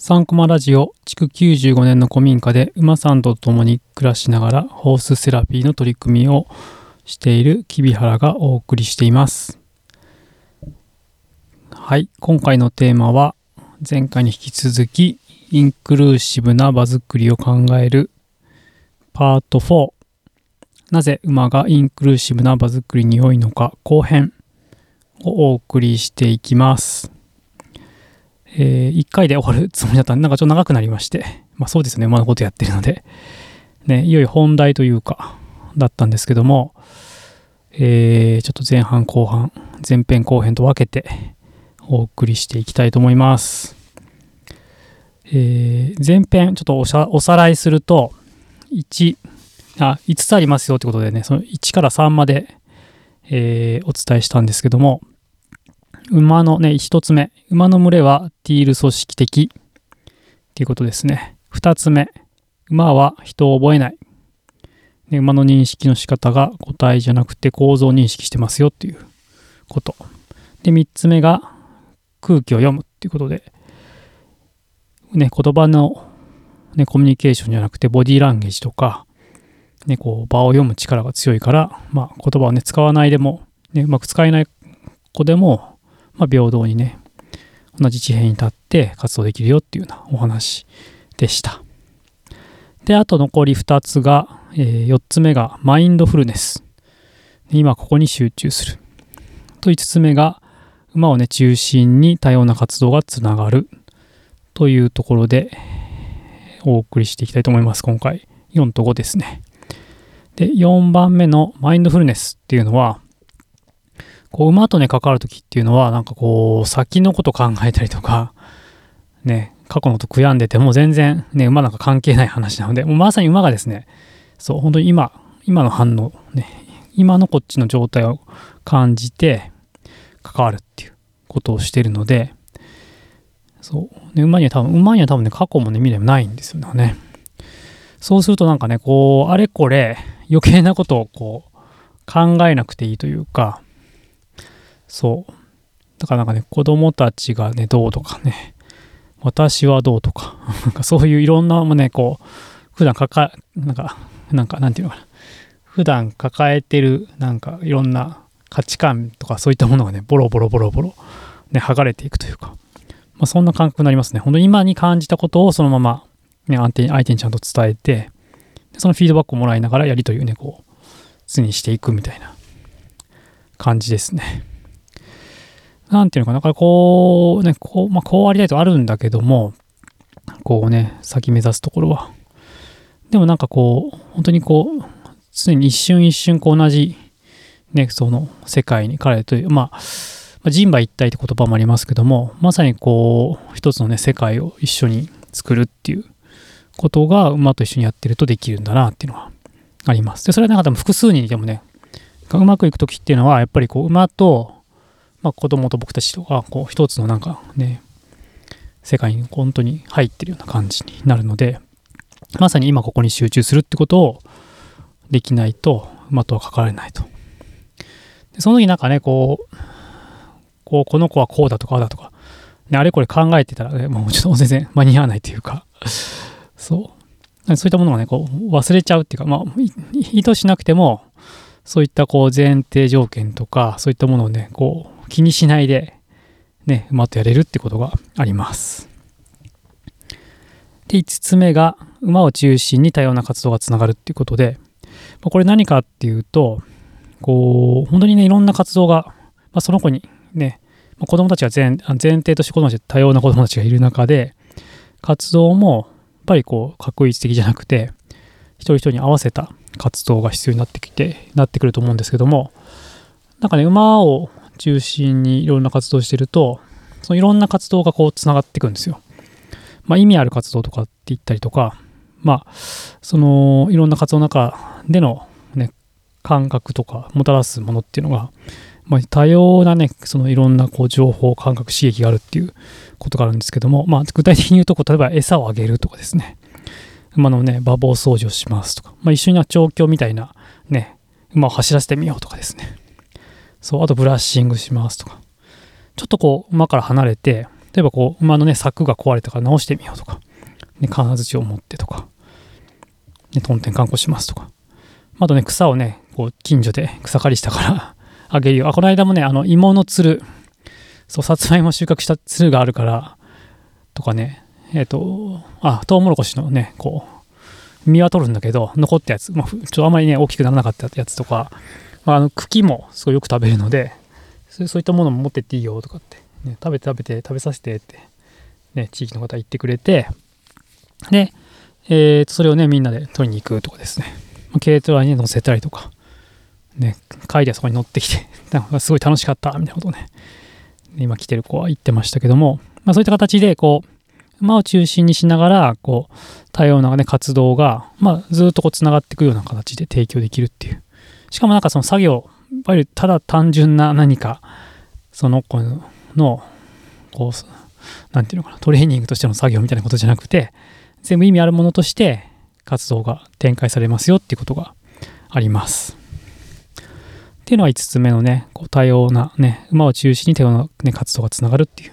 3コマラジオ築95年の古民家で馬さんと共に暮らしながらホースセラピーの取り組みをしている木原がお送りしています。はい今回のテーマは前回に引き続きインクルーシブな場作りを考えるパート4なぜ馬がインクルーシブな場作りに良いのか後編をお送りしていきます。えー、1回で終わるつもりだったんで、なんかちょっと長くなりまして、まあそうですね、馬のことやってるので、ね、いよいよ本題というか、だったんですけども、えー、ちょっと前半後半、前編後編と分けてお送りしていきたいと思います。えー、前編、ちょっとおさらいすると、1、あ、5つありますよってことでね、その1から3まで、えー、お伝えしたんですけども、馬のね、一つ目。馬の群れはティール組織的っていうことですね。二つ目。馬は人を覚えない。ね、馬の認識の仕方が個体じゃなくて構造認識してますよっていうこと。で、三つ目が空気を読むっていうことで、ね、言葉の、ね、コミュニケーションじゃなくてボディーランゲージとか、ね、こう場を読む力が強いから、まあ、言葉をね、使わないでも、ね、うまく使えない子でも、まあ、平等にね、同じ地平に立って活動できるよっていうようなお話でした。で、あと残り2つが、えー、4つ目がマインドフルネス。今ここに集中する。と5つ目が馬をね中心に多様な活動がつながるというところでお送りしていきたいと思います。今回4と5ですね。で、4番目のマインドフルネスっていうのは、こう馬とね関わる時っていうのはなんかこう先のこと考えたりとか ね過去のこと悔やんでても全然ね馬なんか関係ない話なのでもうまさに馬がですねそう本当に今今の反応ね今のこっちの状態を感じて関わるっていうことをしてるのでそうね馬には多分馬には多分ね過去もね未来もないんですよね。そうするとなんかねこうあれこれ余計なことをこう考えなくていいというかそう。だからなんかね、子供たちがね、どうとかね、私はどうとか、なんかそういういろんなもね、こう、普段抱え、なんか、なんか、なんていうのかな。普段抱えてる、なんかいろんな価値観とかそういったものがね、ボロボロボロボロ、ね、剥がれていくというか、まあ、そんな感覚になりますね。本当に今に感じたことをそのまま、ね、相手に相手にちゃんと伝えて、そのフィードバックをもらいながらやりとりをね、こう、常にしていくみたいな感じですね。なんていうのかな、だからこう、ね、こう、まあ、こうありたいとあるんだけども、こうね、先目指すところは。でもなんかこう、本当にこう、常に一瞬一瞬こう同じ、ね、その世界に彼という、まあ、人馬一体って言葉もありますけども、まさにこう、一つのね、世界を一緒に作るっていうことが馬と一緒にやってるとできるんだなっていうのはあります。で、それはなんか多分複数人でもね、うまくいく時っていうのは、やっぱりこう、馬とまあ、子供と僕たちとか、こう、一つのなんかね、世界に本当に入ってるような感じになるので、まさに今ここに集中するってことをできないと、馬とは関われないと。でその時なんかね、こう、こう、この子はこうだとかあだとか、ね、あれこれ考えてたら、ね、もうちょっと全然間に合わないというか、そう。そういったものがね、こう、忘れちゃうっていうか、まあ、意図しなくても、そういったこう前提条件とか、そういったものをね、こう、気にしないで、ね、馬とやれるってことがあります。で、5つ目が、馬を中心に多様な活動がつながるっていうことで、これ何かっていうと、こう、本当にね、いろんな活動が、まあ、その子にね、子供たちが前前提として子供たち多様な子供たちがいる中で、活動もやっぱりこう、確一的じゃなくて、一人一人に合わせた活動が必要になってきて、なってくると思うんですけども、なんかね、馬を中心にいろんな活動してると、そのいろんな活動がこうつながっていくんですよ。まあ、意味ある活動とかって言ったりとか、まあ、そのいろんな活動の中での、ね、感覚とかもたらすものっていうのが、まあ、多様なね、そのいろんなこう情報、感覚、刺激があるっていうことがあるんですけども、まあ、具体的に言うとこう、例えば餌をあげるとかですね、馬のね、馬房掃除をしますとか、まあ、一緒に調教みたいなね、馬を走らせてみようとかですね、そう、あとブラッシングしますとか。ちょっとこう、馬から離れて、例えばこう、馬のね、柵が壊れたから直してみようとか、ね、金槌を持ってとか、ね、トンテン観光しますとか。あとね、草をね、こう、近所で草刈りしたから あげるよ。あ、この間もね、あの、芋のつる、そう、さつまいも収穫したつるがあるから、とかね、えっ、ー、と、あ、トウモロコシのね、こう、実は取るんだけど、残ったやつ、まあ、ちょっとあまりね、大きくならなかったやつとか、まあ、あの茎もすごいよく食べるので、そういったものも持ってっていいよとかって、ね、食べて食べて食べさせてって、ね、地域の方言ってくれて、で、えー、とそれをね、みんなで取りに行くとかですね、軽トラに乗せたりとか、ね、帰りはそこに乗ってきて、なんかすごい楽しかったみたいなことをね、今来てる子は言ってましたけども、まあ、そういった形で、こう、馬を中心にしながら、こう、多様な、ね、活動が、まあ、ずっとこう、つながっていくような形で提供できるっていう。しかもなんかその作業、いわゆるただ単純な何か、その子の、こう、なんていうのかな、トレーニングとしての作業みたいなことじゃなくて、全部意味あるものとして活動が展開されますよっていうことがあります。っていうのは5つ目のね、こう多様なね、馬を中心に多様な、ね、活動がつながるっていう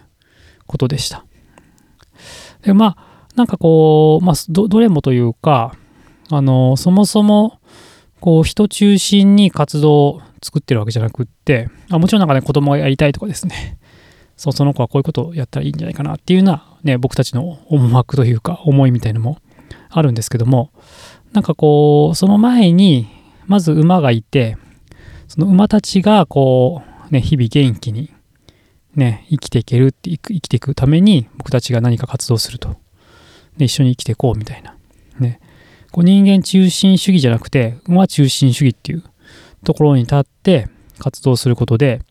ことでした。で、まあ、なんかこう、まあ、どれもというか、あの、そもそも、こう、人中心に活動を作ってるわけじゃなくって、あもちろんなんかね、子供がやりたいとかですね、そう、その子はこういうことをやったらいいんじゃないかなっていうような、ね、僕たちの思惑というか、思いみたいのもあるんですけども、なんかこう、その前に、まず馬がいて、その馬たちがこう、ね、日々元気にね、生きていけるって生きていくために僕たちが何か活動すると。で、一緒に生きていこうみたいな。こう人間中心主義じゃなくて、馬中心主義っていうところに立って活動することで、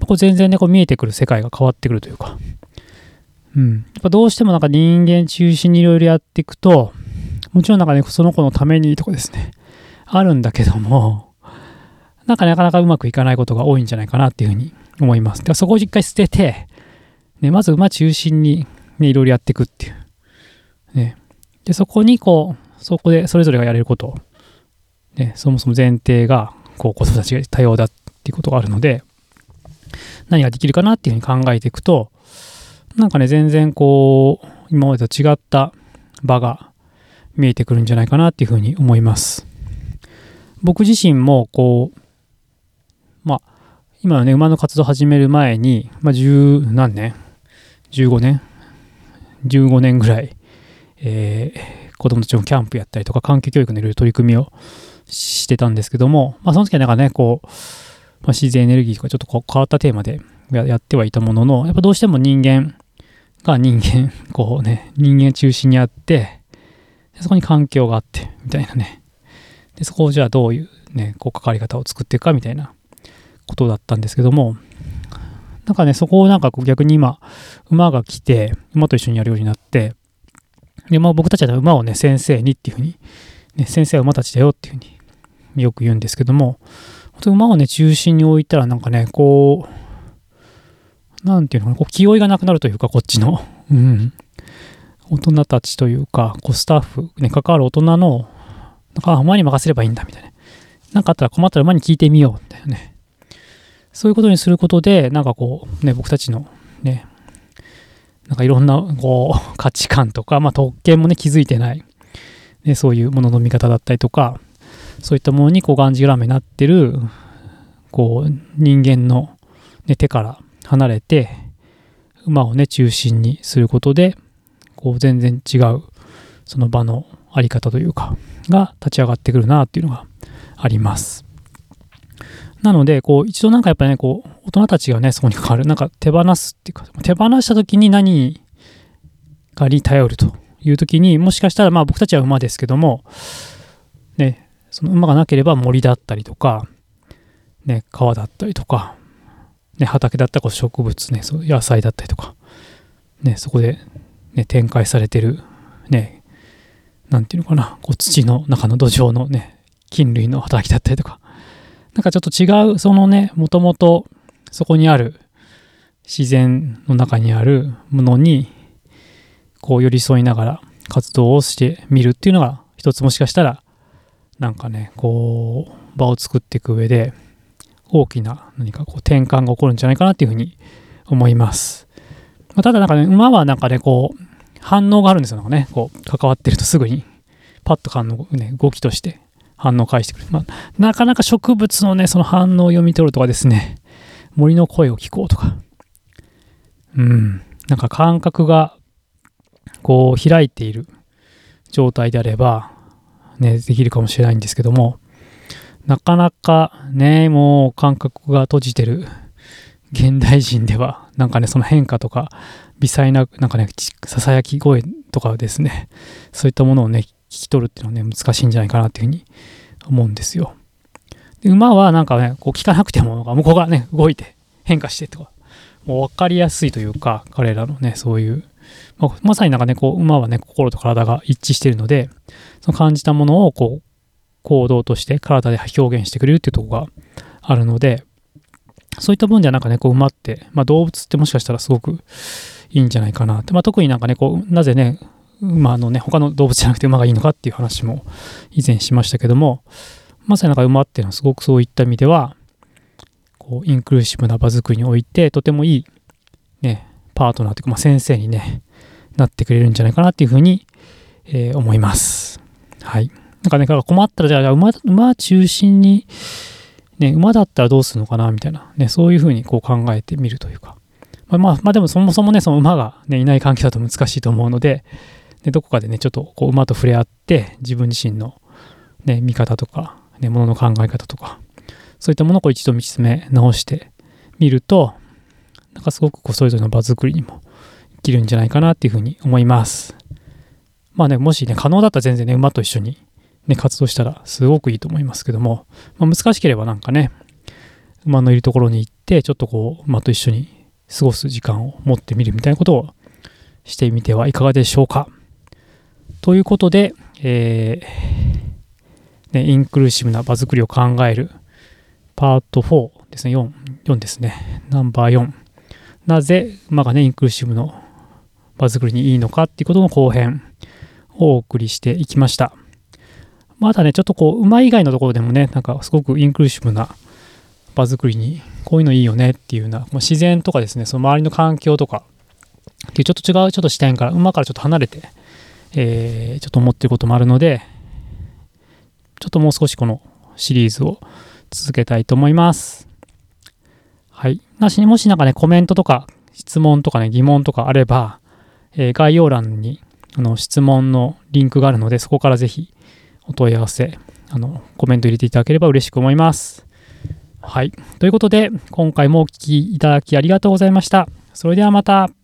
こう全然ね、こう見えてくる世界が変わってくるというか。うん。やっぱどうしてもなんか人間中心にいろいろやっていくと、もちろんなんかね、その子のためにとかですね、あるんだけども、なんかなかなかうまくいかないことが多いんじゃないかなっていうふうに思います。でそこを一回捨てて、ね、まず馬中心に、ね、いろいろやっていくっていう。ね。で、そこにこう、そこでそれぞれがやれること、ね、そもそも前提が、こう、子供たちが多様だっていうことがあるので、何ができるかなっていうふうに考えていくと、なんかね、全然こう、今までと違った場が見えてくるんじゃないかなっていうふうに思います。僕自身も、こう、まあ、今はね、馬の活動始める前に、まあ、十何年 ?15 年 ?15 年ぐらい、えー、子供たちのキャンプやったりとか、環境教育のいろいろ取り組みをしてたんですけども、まあ、その時はなんかね、こう、まあ、自然エネルギーとかちょっとこう変わったテーマでやってはいたものの、やっぱどうしても人間が人間、こうね、人間中心にあって、そこに環境があって、みたいなね。で、そこをじゃあどういうね、こう関わり方を作っていくかみたいなことだったんですけども、なんかね、そこをなんか逆に今、馬が来て、馬と一緒にやるようになって、で、まあ僕たちは馬をね、先生にっていうふうに、ね、先生は馬たちだよっていうふうによく言うんですけども、本当馬をね、中心に置いたらなんかね、こう、なんていうのかな、こう気負いがなくなるというか、こっちの、うん、大人たちというか、こうスタッフ、ね、関わる大人の、なんか馬に任せればいいんだみたいな。なんかあったら困ったら馬に聞いてみようみたいなね。そういうことにすることで、なんかこう、ね、僕たちのね、なんかいろんなこう価値観とか、まあ、特権もね、気づいてない、ね、そういうものの見方だったりとか、そういったものにこうがんじがらめになってる、こう、人間の、ね、手から離れて、馬をね、中心にすることで、こう、全然違う、その場のあり方というか、が立ち上がってくるなっていうのがあります。なので、こう、一度なんかやっぱりね、こう、大人たちがね、そこに関わる、なんか手放すっていうか、手放した時に何かに頼るという時に、もしかしたら、まあ僕たちは馬ですけども、ね、その馬がなければ森だったりとか、ね、川だったりとか、ね、畑だったら植物ね、そう野菜だったりとか、ね、そこで、ね、展開されてる、ね、なんていうのかな、こう土の中の土壌のね、菌類の働きだったりとか、なんかちょっと違う、そのね、もともとそこにある自然の中にあるものに、こう寄り添いながら活動をしてみるっていうのが一つもしかしたら、なんかね、こう、場を作っていく上で、大きな何かこう転換が起こるんじゃないかなっていうふうに思います。まあ、ただなんかね、馬はなんかね、こう、反応があるんですよ。なんかね、こう、関わってるとすぐに、パッと反応、ね、動きとして反応を返してくる。まあ、なかなか植物のね、その反応を読み取るとかですね、森の声を聞こうとか、うん、なんか感覚が、こう、開いている状態であれば、ね、できるかもしれないんですけども、なかなかね、もう感覚が閉じてる現代人では、なんかね、その変化とか、微細な、なんかね、ささやき声とかですね、そういったものをね、聞き取るっていうのはね、難しいんじゃないかなっていうふうに思うんですよ。馬はなんかね、こう聞かなくても、向こうがね、動いて変化してとか、もう分かりやすいというか、彼らのね、そういう、まあ、まさになんかね、こう、馬はね、心と体が一致しているので、その感じたものを、こう、行動として体で表現してくれるっていうとこがあるので、そういった分ではなんかね、こう馬って、まあ動物ってもしかしたらすごくいいんじゃないかなって、まあ特になんかね、こう、なぜね、馬のね、他の動物じゃなくて馬がいいのかっていう話も以前しましたけども、まさになんか馬っていうのはすごくそういった意味では、こう、インクルーシブな場作りにおいて、とてもいい、ね、パートナーというか、まあ先生にね、なってくれるんじゃないかなっていうふうに、えー、思います。はい。なんかね、から困ったら、じゃあ馬、馬中心に、ね、馬だったらどうするのかなみたいな、ね、そういうふうにこう考えてみるというか。まあ、まあ、でもそもそもね、その馬が、ね、いない環境だと難しいと思うので、でどこかでね、ちょっとこう馬と触れ合って、自分自身の、ね、見方とか、ね、ものの考え方とか、そういったものをこう一度見つめ直してみると、なんかすごくこうそれぞれの場作りにも生きるんじゃないかなっていうふうに思います。まあね、もしね、可能だったら全然ね、馬と一緒にね、活動したらすごくいいと思いますけども、まあ、難しければなんかね、馬のいるところに行って、ちょっとこう、馬と一緒に過ごす時間を持ってみるみたいなことをしてみてはいかがでしょうか。ということで、えー、ね、インクルーシブな場作りを考えるパート4ですね、4、4ですね、ナンバー4。なぜ馬がね、インクルーシブの場作りにいいのかっていうことの後編をお送りしていきました。まだね、ちょっとこう、馬以外のところでもね、なんかすごくインクルーシブな場作りに、こういうのいいよねっていうような、もう自然とかですね、その周りの環境とか、っていうちょっと違うちょっと視点から、馬からちょっと離れて、えー、ちょっと思ってることもあるので、ちょっともう少しこのシリーズを続けたいと思います。はい。なしにもしなんかね、コメントとか質問とかね、疑問とかあれば、えー、概要欄にあの質問のリンクがあるので、そこからぜひお問い合わせ、あの、コメント入れていただければ嬉しく思います。はい。ということで、今回もお聴きいただきありがとうございました。それではまた。